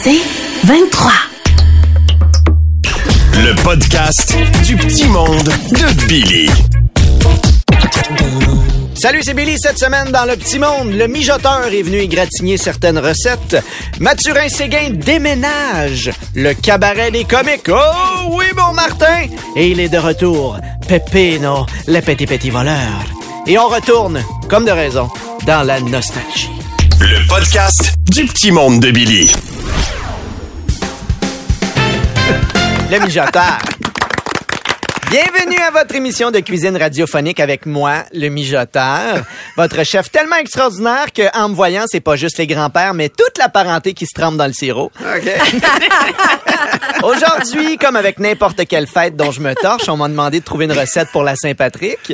C'est 23. Le podcast du petit monde de Billy. Salut, c'est Billy. Cette semaine, dans le petit monde, le mijoteur est venu égratigner certaines recettes. Mathurin Séguin déménage. Le cabaret des comiques. Oh oui, bon Martin. Et il est de retour. Pépino, le petit petit voleur. Et on retourne, comme de raison, dans la nostalgie. Le podcast du petit monde de Billy. Le mijoteur. Bienvenue à votre émission de cuisine radiophonique avec moi, le mijoteur. Votre chef tellement extraordinaire que, en me voyant, c'est pas juste les grands-pères, mais toute la parenté qui se trempe dans le sirop. Aujourd'hui, comme avec n'importe quelle fête dont je me torche, on m'a demandé de trouver une recette pour la Saint-Patrick.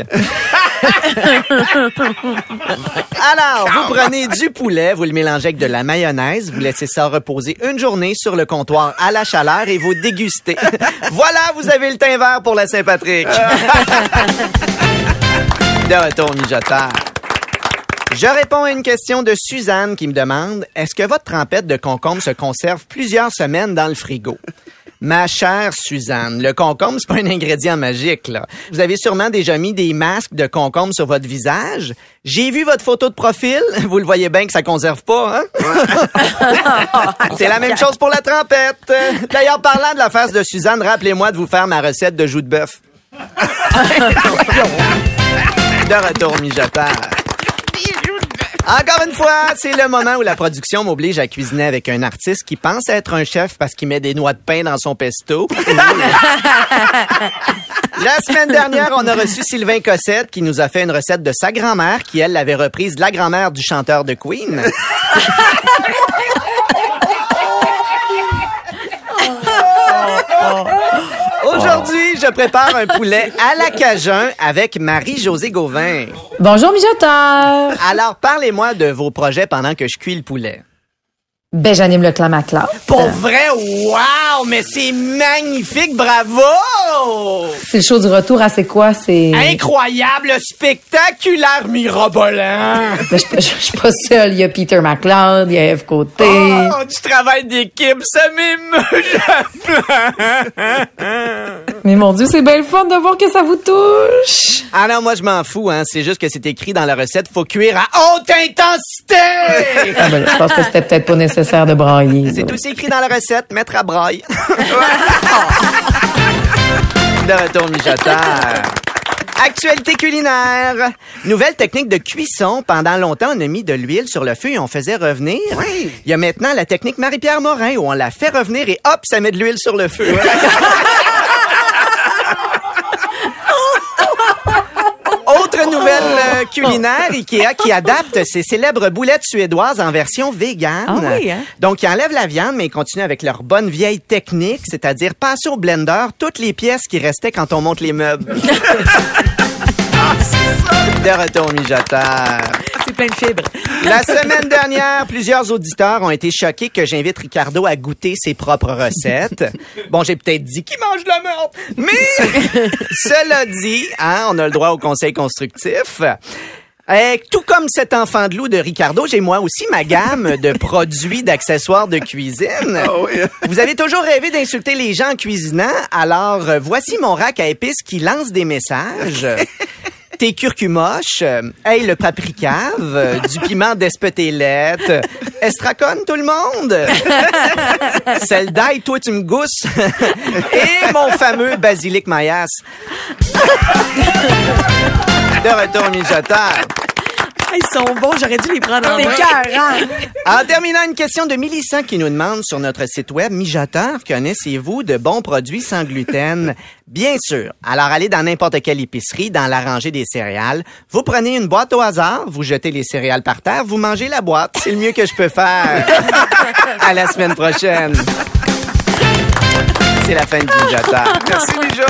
Alors, vous prenez du poulet, vous le mélangez avec de la mayonnaise, vous laissez ça reposer une journée sur le comptoir à la chaleur et vous dégustez. voilà, vous avez le teint vert pour la Saint-Patrick. de retour. Je réponds à une question de Suzanne qui me demande Est-ce que votre trempette de concombre se conserve plusieurs semaines dans le frigo? Ma chère Suzanne, le concombre, c'est pas un ingrédient magique, là. Vous avez sûrement déjà mis des masques de concombre sur votre visage. J'ai vu votre photo de profil. Vous le voyez bien que ça conserve pas, hein? c'est la même chose pour la trempette. D'ailleurs, parlant de la face de Suzanne, rappelez-moi de vous faire ma recette de joues de bœuf. de retour, mijoteur. Encore une fois, c'est le moment où la production m'oblige à cuisiner avec un artiste qui pense être un chef parce qu'il met des noix de pain dans son pesto. la semaine dernière, on a reçu Sylvain Cossette qui nous a fait une recette de sa grand-mère qui, elle, l'avait reprise de la grand-mère du chanteur de Queen. Aujourd'hui, je prépare un poulet à la cajun avec Marie-Josée Gauvin. Bonjour, mijoteur. Alors, parlez-moi de vos projets pendant que je cuis le poulet. Ben, j'anime le clam à classe. Pour vrai, wow! Mais c'est magnifique, bravo! C'est le show du retour à c'est quoi? C'est. Incroyable, spectaculaire, mirobolant! Ben, je, suis pas seule. Il y a Peter McLeod, il y a Eve Côté. Oh, du travail d'équipe, ça m'émeut! Mais mon Dieu, c'est bien le fun de voir que ça vous touche. ah non, moi je m'en fous, hein. C'est juste que c'est écrit dans la recette, faut cuire à haute intensité! Ah ben, je pense que c'était peut-être pas nécessaire de brailler. C'est aussi écrit dans la recette, mettre à braille. de retour mijoteur. Actualité culinaire. Nouvelle technique de cuisson. Pendant longtemps, on a mis de l'huile sur le feu et on faisait revenir. Il y a maintenant la technique Marie-Pierre Morin où on la fait revenir et hop, ça met de l'huile sur le feu. Autre nouvelle euh, culinaire, Ikea qui adapte ses célèbres boulettes suédoises en version végane. Ah oui, hein? Donc, ils enlèvent la viande, mais ils continuent avec leur bonne vieille technique, c'est-à-dire passer au blender toutes les pièces qui restaient quand on monte les meubles. De retour mijoteur. C'est plein de fibres. La semaine dernière, plusieurs auditeurs ont été choqués que j'invite Ricardo à goûter ses propres recettes. Bon, j'ai peut-être dit qu'il mange de la merde, mais cela dit, hein, on a le droit au conseil constructif. Euh, tout comme cet enfant de loup de Ricardo, j'ai moi aussi ma gamme de produits, d'accessoires de cuisine. Vous avez toujours rêvé d'insulter les gens en cuisinant, alors voici mon rack à épices qui lance des messages. T'es curcumoche, euh, hey le papricave, euh, du piment d'espetélette, estracone tout le monde, celle d'ail, toi tu me gousses, et mon fameux basilic maillas. De retour au mijoteur. Ah, Ils sont bons, j'aurais dû les prendre en C'est main. écœurant. En terminant, une question de Mélissa qui nous demande sur notre site web Mijoteur, connaissez-vous de bons produits sans gluten? Bien sûr. Alors, allez dans n'importe quelle épicerie, dans la rangée des céréales. Vous prenez une boîte au hasard, vous jetez les céréales par terre, vous mangez la boîte. C'est le mieux que je peux faire. à la semaine prochaine. C'est la fin du Mijoteur. Merci, Mijo.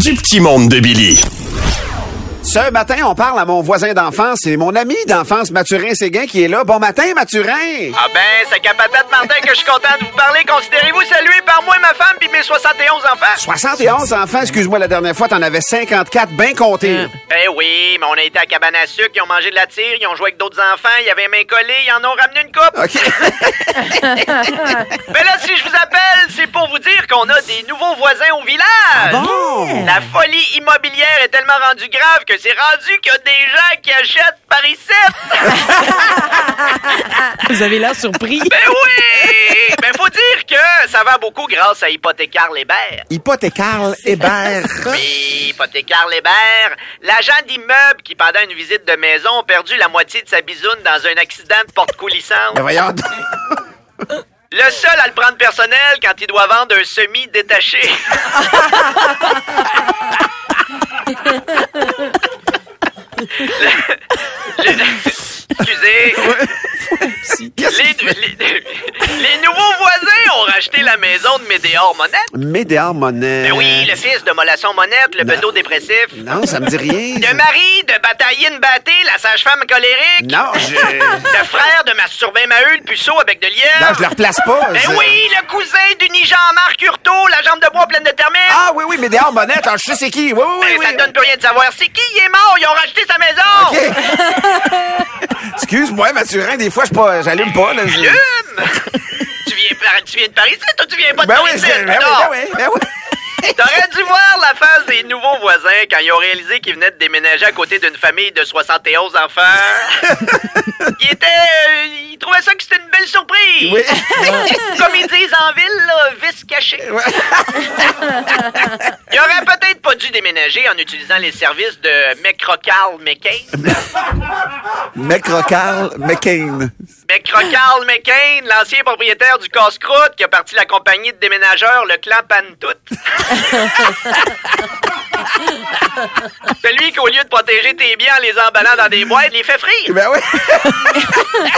Du petit monde de Billy. Ce matin, on parle à mon voisin d'enfance. C'est mon ami d'enfance, Mathurin Séguin, qui est là. Bon matin, Mathurin! Ah ben, c'est qu'à patate Martin que je suis content de vous parler. Considérez-vous salué par moi et ma femme puis mes 71 enfants. 71 enfants, excuse-moi, la dernière fois, t'en avais 54, bien comptés. Eh oui, mais on a été à cabane à sucre, ils ont mangé de la tire, ils ont joué avec d'autres enfants, il y avait main collée, ils en ont ramené une coupe. OK. Mais là, si je vous appelle, c'est pour vous dire qu'on a des nouveaux voisins au village. bon? La folie immobilière est tellement rendue grave que c'est rendu qu'il y a des gens qui achètent par ici. Vous avez l'air surpris. Ben oui! Ben faut dire que ça va beaucoup grâce à Hypothécaire Lébert. Hypothécaire Hébert. Oui, Hypothécaire Lébert, l'agent d'immeuble qui, pendant une visite de maison, a perdu la moitié de sa bisoune dans un accident de porte coulissante. Mais voyons. Le seul à le prendre personnel quand il doit vendre un semi détaché. Excusez. Les, les- les nouveaux racheté la maison de Médéor Monette. Médéar Monnet. Ben oui, le fils de Molasson Monette, le bedeau dépressif. Non, ça me dit rien. Le mari de Batailline Batté, la sage-femme colérique. Non, je... Le frère de Masturbin Maheu, le puceau avec de lièvre. Non, je le replace pas. Ben je- oui, le cousin d'Uni Jean-Marc Hurtaud, la jambe de bois pleine de termites. Ah oui, oui, Médéar Monnet, alors je sais c'est qui. Oui, oui, oui. Ben, ça oui. te donne plus rien de savoir. C'est qui? Il est mort. Ils ont racheté sa maison. Excuse-moi, Mathurin, des fois, je j'allume pas. Là, Allume. Tu, viens par, tu viens de Paris, toi, tu viens pas de Ben Paris. oui, ben oui, ben oui, ben oui. T'aurais dû voir la face des nouveaux voisins quand ils ont réalisé qu'ils venaient de déménager à côté d'une famille de 71 enfants. ils étaient... euh, ils trouvaient ça que c'était une belle surprise. Oui. Comme ils disent en ville, là, vice caché. Ils auraient peut-être pas dû déménager en utilisant les services de McRocarl McCain. McRocarl McCain. McRocarl McCain, l'ancien propriétaire du casse-croûte qui a parti la compagnie de déménageurs Le Clan Pantoute. Celui qui, au lieu de protéger tes biens en les emballant dans des boîtes, les fait frire. Ben oui.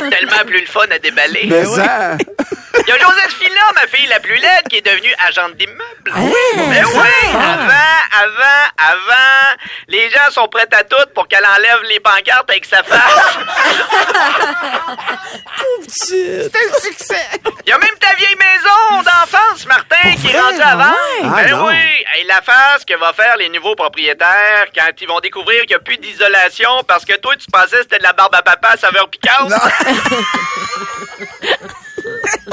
Tellement plus le fun à déballer. Mais ça. Il y a Joséphine là, ma fille la plus laide, qui est devenue agente d'immeuble. Ah Mais oui! Avant, avant, avant, les gens sont prêts à tout pour qu'elle enlève les pancartes avec sa face. C'est un succès. Il y a même ta vieille maison d'enfance, Martin, qui est rendue à vendre. Ah Ben non. oui! Et la face que va faire les nouveaux propriétaires quand ils vont découvrir qu'il n'y a plus d'isolation parce que toi, tu pensais que c'était de la barbe à papa à saveur piquante.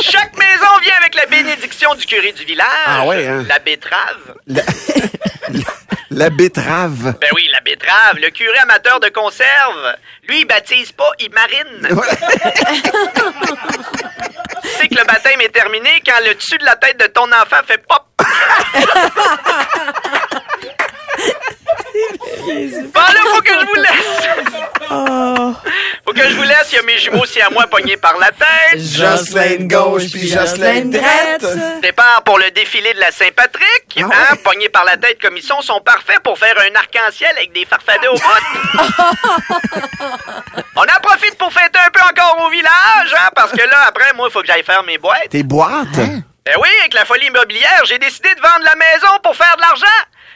Chaque maison vient avec la bénédiction du curé du village. Ah ouais, hein? La betterave. La, la betterave. Ben oui, la betterave. Le curé amateur de conserve. Lui, il baptise pas, il marine. tu sais que le baptême est terminé quand le dessus de la tête de ton enfant fait pop. Bon, là, faut que je vous laisse. Que je vous laisse. Il y a mes jumeaux si à moi pognés par la tête. Jocelyne gauche puis Jocelyne droite. Départ pour le défilé de la Saint-Patrick. Ah hein, pognés par la tête comme ils sont, sont parfaits pour faire un arc-en-ciel avec des farfadets au bout. On en profite pour fêter un peu encore au village, hein, parce que là, après, moi, il faut que j'aille faire mes boîtes. Tes boîtes? Ben oui, avec la folie immobilière, j'ai décidé de vendre la maison pour faire de l'argent.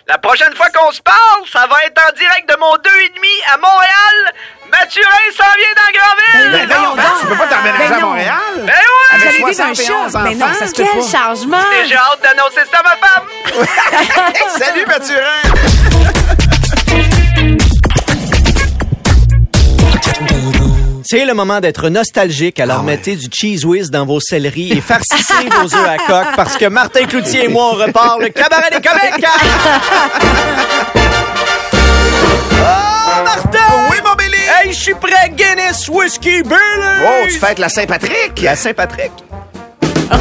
La prochaine fois qu'on se parle, ça va être en direct de mon 2,5 à Montréal. Mathurin s'en vient dans Grandville. Ben non, ben, tu peux pas t'emménager Ben à. Montréal. Ben oui! Avec Vous allez vivre un 71 choc. Mais non, enfants. ça se peut Quel pas. changement! Et j'ai hâte d'annoncer ça à ma femme. Salut, Mathurin. C'est le moment d'être nostalgique, alors Ah ouais. mettez du cheese whiz dans vos céleris et farcissez vos œufs à coque parce que Martin Cloutier et moi, on repart le cabaret des comiques! oh, Martin! Oui, mon Billy. Hey, je suis prêt, Guinness Whiskey Billy! Oh, tu fêtes la Saint-Patrick? La Saint-Patrick.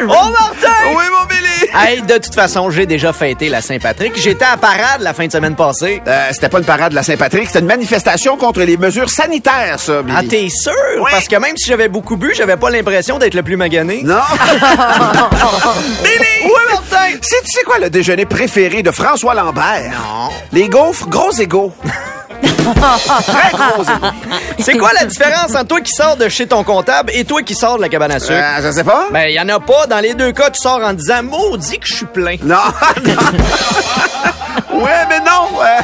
oh, Martin! Oui, mon Billy. Hey, de toute façon, j'ai déjà fêté la Saint-Patrick. J'étais à parade la fin de semaine passée. Euh, c'était pas une parade de la Saint-Patrick, c'était une manifestation contre les mesures sanitaires, ça, Billy. Ah, t'es sûr? Oui. Parce que même si j'avais beaucoup bu, j'avais pas l'impression d'être le plus magané. Non? Billy! Oui, Martin! C'est, tu sais quoi le déjeuner préféré de François Lambert? Non. Les gaufres, gros égaux. Très gros. C'est quoi la différence entre toi qui sors de chez ton comptable et toi qui sors de la cabane à sucre? Euh, je sais pas. Ben, y en a pas. Dans les deux cas, tu sors en disant maudit que je suis plein. Non, non. ouais, mais non. euh,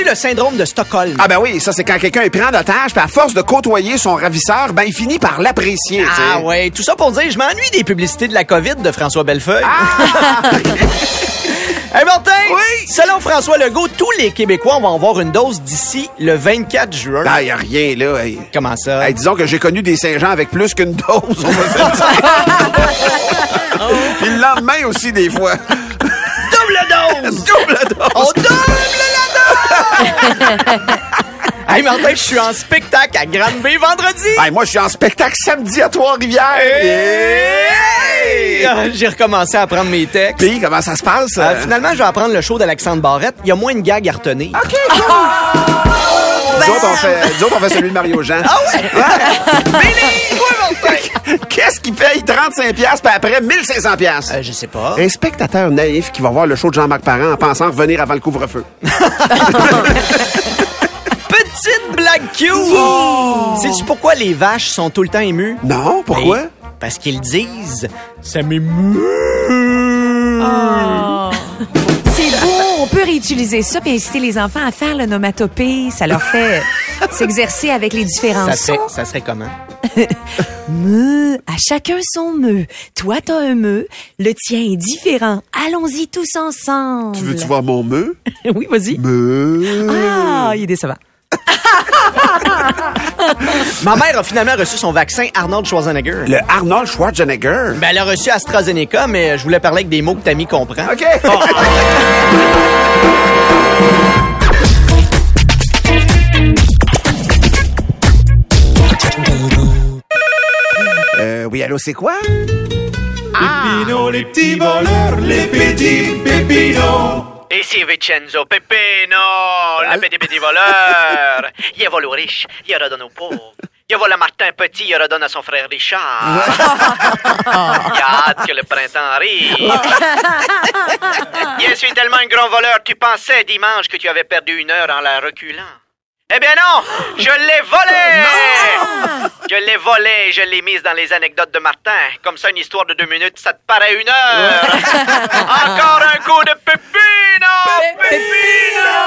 aussi le syndrome de Stockholm? Ah ben oui, ça c'est quand quelqu'un est pris en otage, puis à force de côtoyer son ravisseur, ben il finit par l'apprécier. Ah ouais, tout ça pour dire, je m'ennuie des publicités de la COVID de François Bellefeuille. Hey Martin! Oui? Selon François Legault, tous les Québécois vont avoir une dose d'ici le 24 juin. Ben y a rien là. hey. Comment ça? Hey, disons que j'ai connu des Saint-Jean avec plus qu'une dose, on va se dire. Puis le lendemain aussi des fois. double dose! Double dose. On double la dose! hey Martin, je suis en spectacle à Grande-Bay vendredi! Hey, moi je suis en spectacle samedi à Trois-Rivières. Hey! Ah, J'ai recommencé à apprendre mes textes. Puis comment ça se passe? Euh, finalement, je vais apprendre le show d'Alexandre Barrette. Il y a moins de gags à retenir. OK, cool. Nous autres, on fait, nous autres, on fait celui de Mario Jean. Ah ouais? Billy! Qu'est-ce qui paye 35 pièces puis après 1500 pièces? Euh, je sais pas. Un spectateur naïf qui va voir le show de Jean-Marc Parent en pensant revenir avant le couvre-feu. Blague cute! Sais-tu pourquoi les vaches sont tout le temps émues? Non, pourquoi? Hey, parce qu'ils disent ça m'émeut. C'est beau, on peut réutiliser ça et inciter les enfants à faire l'onomatopée. Ça leur fait s'exercer avec les différents Ça, sons. fait, ça serait comment? Me, à chacun son me. Toi, t'as un me, le tien est différent. Allons-y tous ensemble. Tu veux-tu voir mon me? Oui, vas-y. Me. Ah, il est décevant. Ma mère a finalement reçu son vaccin Arnold Schwarzenegger. Le Arnold Schwarzenegger? Ben, elle a reçu AstraZeneca, mais je voulais parler avec des mots que Tammy comprend. OK. Euh, oui, allô, c'est quoi? Pépino, les petits voleurs, les petits pépinos. Ici Vincenzo Peppino, le petit petit voleur. Il vole aux riches, il redonne aux pauvres. Il vole à Martin Petit, il redonne à son frère Richard. Il a hâte que le printemps arrive. Je suis tellement un grand voleur, tu pensais dimanche que tu avais perdu une heure en la reculant. Eh bien non, je l'ai volé! Je l'ai volé, je l'ai mise dans les anecdotes de Martin. Comme ça, une histoire de deux minutes, ça te paraît une heure. Encore un coup de Pepino! Pepino!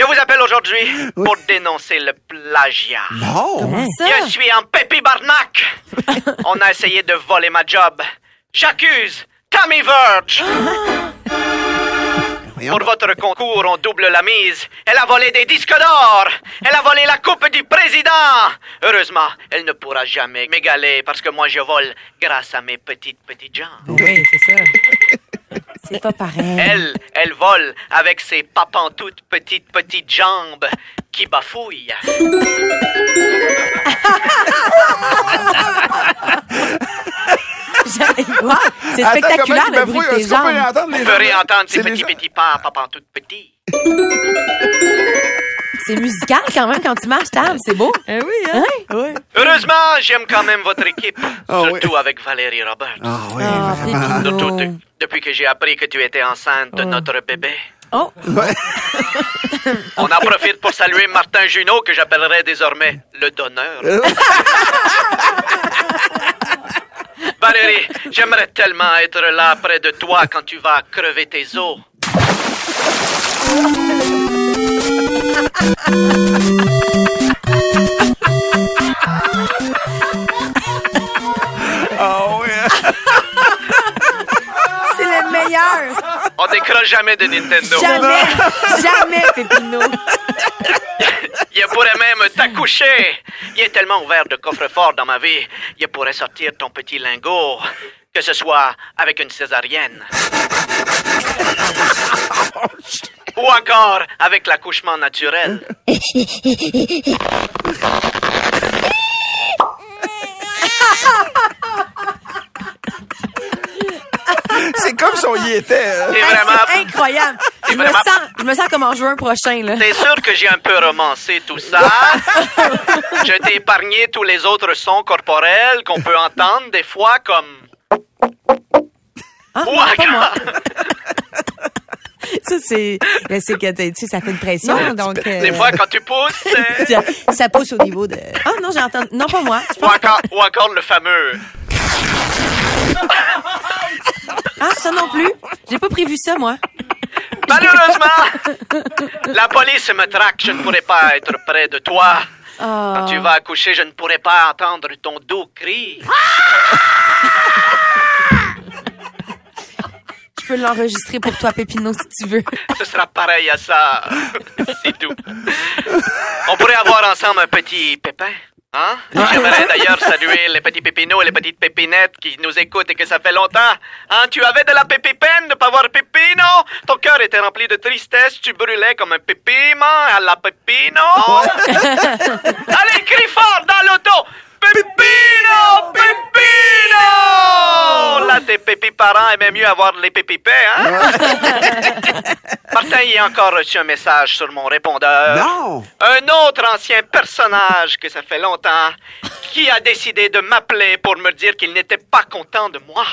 Je vous appelle aujourd'hui pour dénoncer le plagiat. Non. Je suis en Pépi Barnac. On a essayé de voler ma job. J'accuse Tammy Verge. Pour votre concours, on double la mise. Elle a volé des disques d'or. Elle a volé la coupe du président. Heureusement, elle ne pourra jamais m'égaler parce que moi je vole grâce à mes petites petites jambes. Oui, c'est ça. C'est pas pareil. Elle, elle vole avec ses papans toutes petites petites jambes qui bafouillent. C'est spectaculaire le bruit de tes jambes. entendre les Vous ferez entendre ces petits petits pas, papans toutes petits. C'est musical quand même quand tu marches, Tam. C'est beau. Eh oui, hein? Oui. Heureusement, j'aime quand même votre équipe. Ah oui. surtout avec Valérie Roberts. Ah oui, Ah. Surtout de- depuis que j'ai appris que tu étais enceinte de notre bébé. Oh, On en profite pour saluer Martin Junot, que j'appellerai désormais le donneur. Valérie, j'aimerais tellement être là près de toi quand tu vas crever tes os. Ah oui. c'est le meilleur. On décroche jamais de Nintendo. Jamais, jamais, Pépino. Il pourrait même t'accoucher. Il est tellement ouvert de coffre-fort dans ma vie. Il pourrait sortir ton petit lingot. Que ce soit avec une césarienne. Ou encore avec l'accouchement naturel. C'est comme si on y était. hein. Hey, vraiment... C'est incroyable. Je me, vraiment- sens, je me sens comme en juin prochain. Là. T'es sûr que j'ai un peu romancé tout ça? Je t'ai épargné tous les autres sons corporels qu'on peut entendre des fois comme... Ah, Ou non, pas moi. encore- Ça, c'est. ben, c'est que, tu sais, ça fait une pression. donc, euh, Des fois, quand tu pousses, c'est- ça, ça pousse au niveau de. Ah, non, j'ai entendu. Non, pas moi. Ou encore, ou encore le fameux... Ah, ça non plus? J'ai pas prévu ça, moi. Malheureusement, la police me traque. Je ne pourrai pas être près de toi. Quand tu vas accoucher, je ne pourrai pas entendre ton doux cri. Je peux l'enregistrer pour toi, Pépino, si tu veux. Ce sera pareil à ça. C'est tout. On pourrait avoir ensemble un petit pépin. Hein? J'aimerais d'ailleurs saluer les petits pépinos et les petites pépinettes qui nous écoutent et que ça fait longtemps. Hein? Tu avais de la pépipène de pas voir Pépino? Ton cœur était rempli de tristesse, tu brûlais comme un pépiment à la Pépino. Allez, crie fort dans l'auto! Pépino! Pépino! Là, tes pépi parents aimaient mieux avoir les pépipés, hein? Martin, il a encore reçu un message sur mon répondeur. Non! Un autre ancien personnage que ça fait longtemps qui a décidé de m'appeler pour me dire qu'il n'était pas content de moi.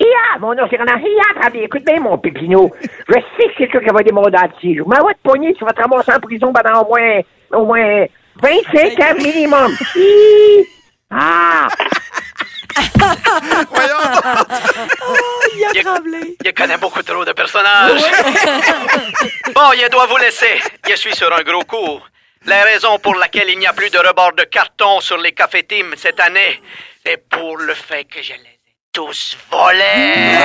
Ia, mon nom c'est Renan. Ia, très bien. Écoute bien, mon pépino. Je sais que c'est toi qui va des mots dentiers. Mais va te pogner, tu vas te ramasser en prison pendant au moins, au moins 25 ans minimum. Hi! Ah! Il, il connaît beaucoup trop de personnages. bon, il doit vous laisser. Je suis sur un gros coup. La raison pour laquelle il n'y a plus de rebord de carton sur les cafés-team cette année, c'est pour le fait que je les ai tous volés.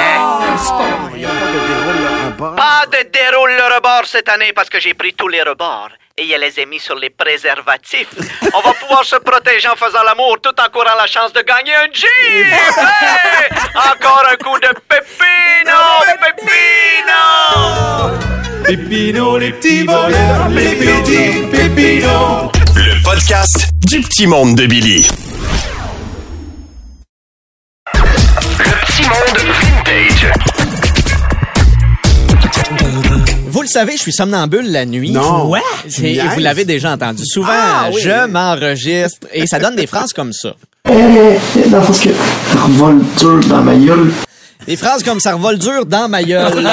Pas de déroule le rebord cette année parce que j'ai pris tous les rebords et je les ai mis sur les préservatifs. On va pouvoir se protéger en faisant l'amour tout en courant la chance de gagner un Jeep. Hey! Encore un coup de pépino, pépino. Pépino, les petits voleurs, les petits pépinos. Le podcast du petit monde de Billy. Le petit monde vintage. Vous le savez, je suis somnambule la nuit. Non. Ouais. Et vous l'avez déjà entendu. Souvent, Ah, oui. je m'enregistre et ça donne des phrases comme ça. Dans le sens que ça revole dur dans ma gueule. Des phrases comme ça revole dur dans ma gueule.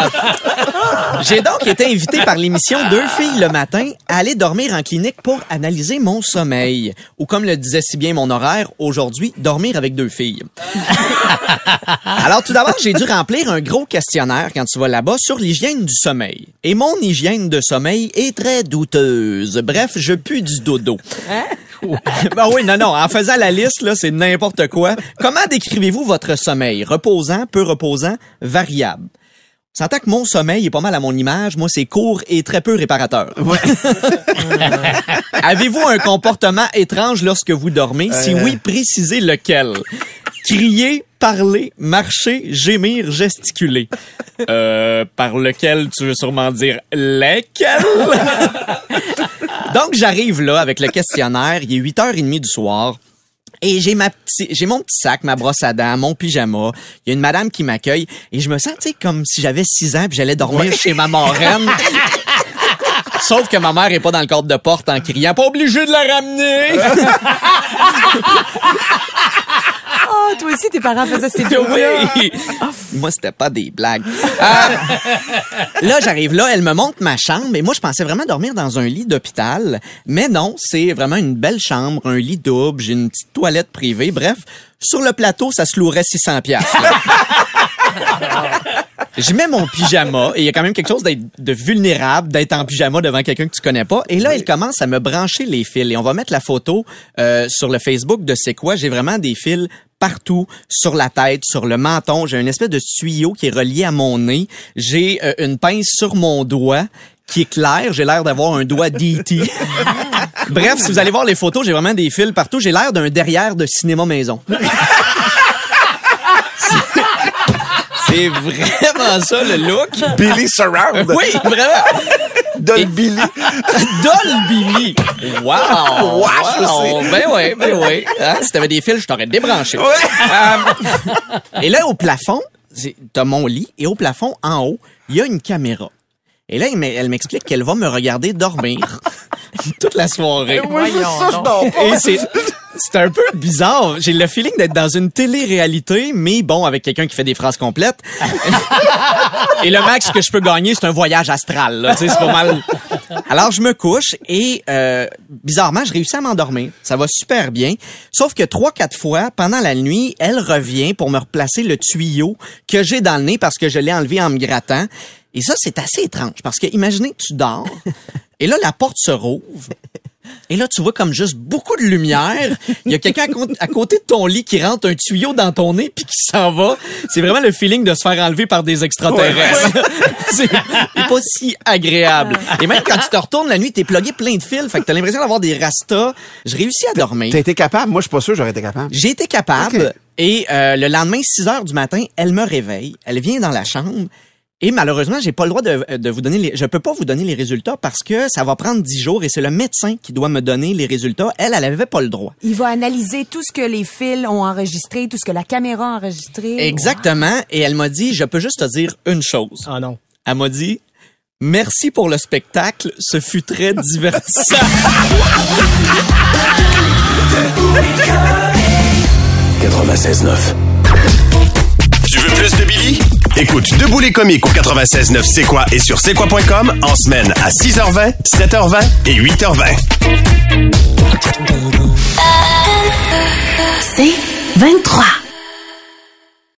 J'ai donc été invité par l'émission Deux filles le matin à aller dormir en clinique pour analyser mon sommeil. Ou comme le disait si bien mon horaire, aujourd'hui, dormir avec deux filles. Alors tout d'abord, j'ai dû remplir un gros questionnaire quand tu vas là-bas sur l'hygiène du sommeil. Et mon hygiène de sommeil est très douteuse. Bref, je pue du dodo. ben oui, non, non. En faisant la liste, là, c'est n'importe quoi. Comment décrivez-vous votre sommeil? Reposant, peu reposant, variable. On s'entend que mon sommeil est pas mal à mon image. Moi, c'est court et très peu réparateur. Avez-vous un comportement étrange lorsque vous dormez? Si oui, précisez lequel. Crier, parler, marcher, gémir, gesticuler. Euh, par lequel tu veux sûrement dire lesquels? Donc, j'arrive là avec le questionnaire. Il est 8h30 du soir. Et j'ai ma j'ai mon petit sac, ma brosse à dents, mon pyjama. Il y a une madame qui m'accueille et je me sens, tu sais, comme si j'avais 6 ans puis j'allais dormir chez ma marraine. Sauf que ma mère est pas dans le cadre de porte en criant, pas obligé de la ramener. Oh, toi aussi, tes parents faisaient ces jokes-là. Oui. Moi, c'était pas des blagues. Euh, là, j'arrive là, elle me montre ma chambre et moi, je pensais vraiment dormir dans un lit d'hôpital. Mais non, c'est vraiment une belle chambre, un lit double, j'ai une petite toilette privée. Bref, sur le plateau, ça se louerait 600 piastres. Je mets mon pyjama et il y a quand même quelque chose d'être de vulnérable d'être en pyjama devant quelqu'un que tu connais pas. Et là, il commence à me brancher les fils et on va mettre la photo euh, sur le Facebook de c'est quoi. J'ai vraiment des fils partout sur la tête, sur le menton. J'ai une espèce de tuyau qui est relié à mon nez. J'ai euh, une pince sur mon doigt qui est clair. J'ai l'air d'avoir un doigt d'E.T. Bref, si vous allez voir les photos, j'ai vraiment des fils partout. J'ai l'air d'un derrière de cinéma maison. C'est vraiment ça le look. Billy Surround. Oui, vraiment. Don Billy. Dolby. Wow. Wow, je wow. Ben oui, ben oui. Hein, si t'avais des fils, je t'aurais débranché. Ouais. Euh, et là, au plafond, c'est- t'as mon lit, et au plafond, en haut, il y a une caméra. Et là, elle m'explique qu'elle va me regarder dormir toute la soirée. Et c'est, c'est un peu bizarre. J'ai le feeling d'être dans une télé-réalité, mais bon, avec quelqu'un qui fait des phrases complètes. et le max que je peux gagner, c'est un voyage astral. C'est pas mal. Alors, je me couche et euh, bizarrement, je réussis à m'endormir. Ça va super bien. Sauf que trois, quatre fois, pendant la nuit, elle revient pour me replacer le tuyau que j'ai dans le nez parce que je l'ai enlevé en me grattant. Et ça, c'est assez étrange parce que imaginez que tu dors et là, la porte se rouvre. Et là, tu vois comme juste beaucoup de lumière. Il y a quelqu'un à, cô- à côté de ton lit qui rentre un tuyau dans ton nez puis qui s'en va. C'est vraiment le feeling de se faire enlever par des extraterrestres. c'est c'est pas si agréable. Et même quand tu te retournes la nuit, t'es plugué plein de fils. Fait que t'as l'impression d'avoir des rastas. Je réussis à dormir. T'as été capable? Moi, je suis pas sûr j'aurais été capable. J'ai été capable. Et euh, le lendemain, 6 heures du matin, elle me réveille. Elle vient dans la chambre. Et malheureusement, j'ai pas le droit de, de vous donner les, je peux pas vous donner les résultats parce que ça va prendre 10 jours et c'est le médecin qui doit me donner les résultats. Elle, elle avait pas le droit. Il va analyser tout ce que les fils ont enregistré, tout ce que la caméra a enregistré. Exactement. Et elle m'a dit, je peux juste te dire une chose. Ah non. Elle m'a dit, merci pour le spectacle. Ce fut très divertissant. 96.9. Tu veux plus de Billy? Écoute Debout les comiques au 96.9 C'est quoi et sur c'est quoi.com en semaine à 6h20, 7h20 et 8h20. C'est 23.